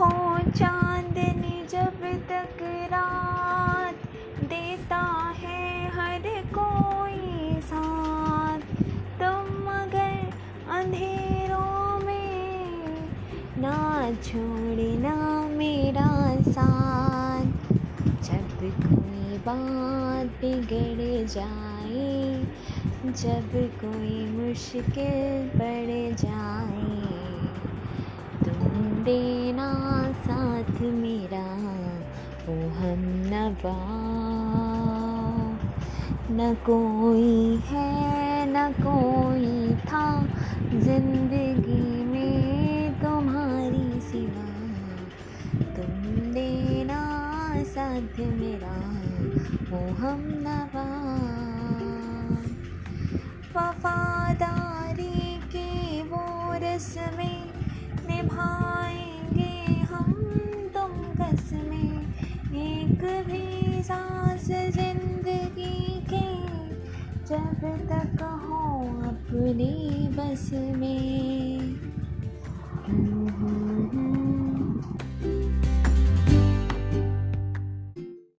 चांदनी जब तक रात देता है हर कोई साथ। तुम मगर अंधेरों में ना छोड़ना मेरा साथ। जब कोई बात बिगड़ जाए, जब कोई मुश्किल पड़ जाए तुम देना साथ मेरा ओ हम नवा। न कोई है, न कोई था ज़िंदगी में तुम्हारी सिवा। तुम देना साथ मेरा ओ हम नवा। वफादारी के वो रस्में निभाएँगे भी सांस ज़िंदगी के जब तक हो अपनी बस में।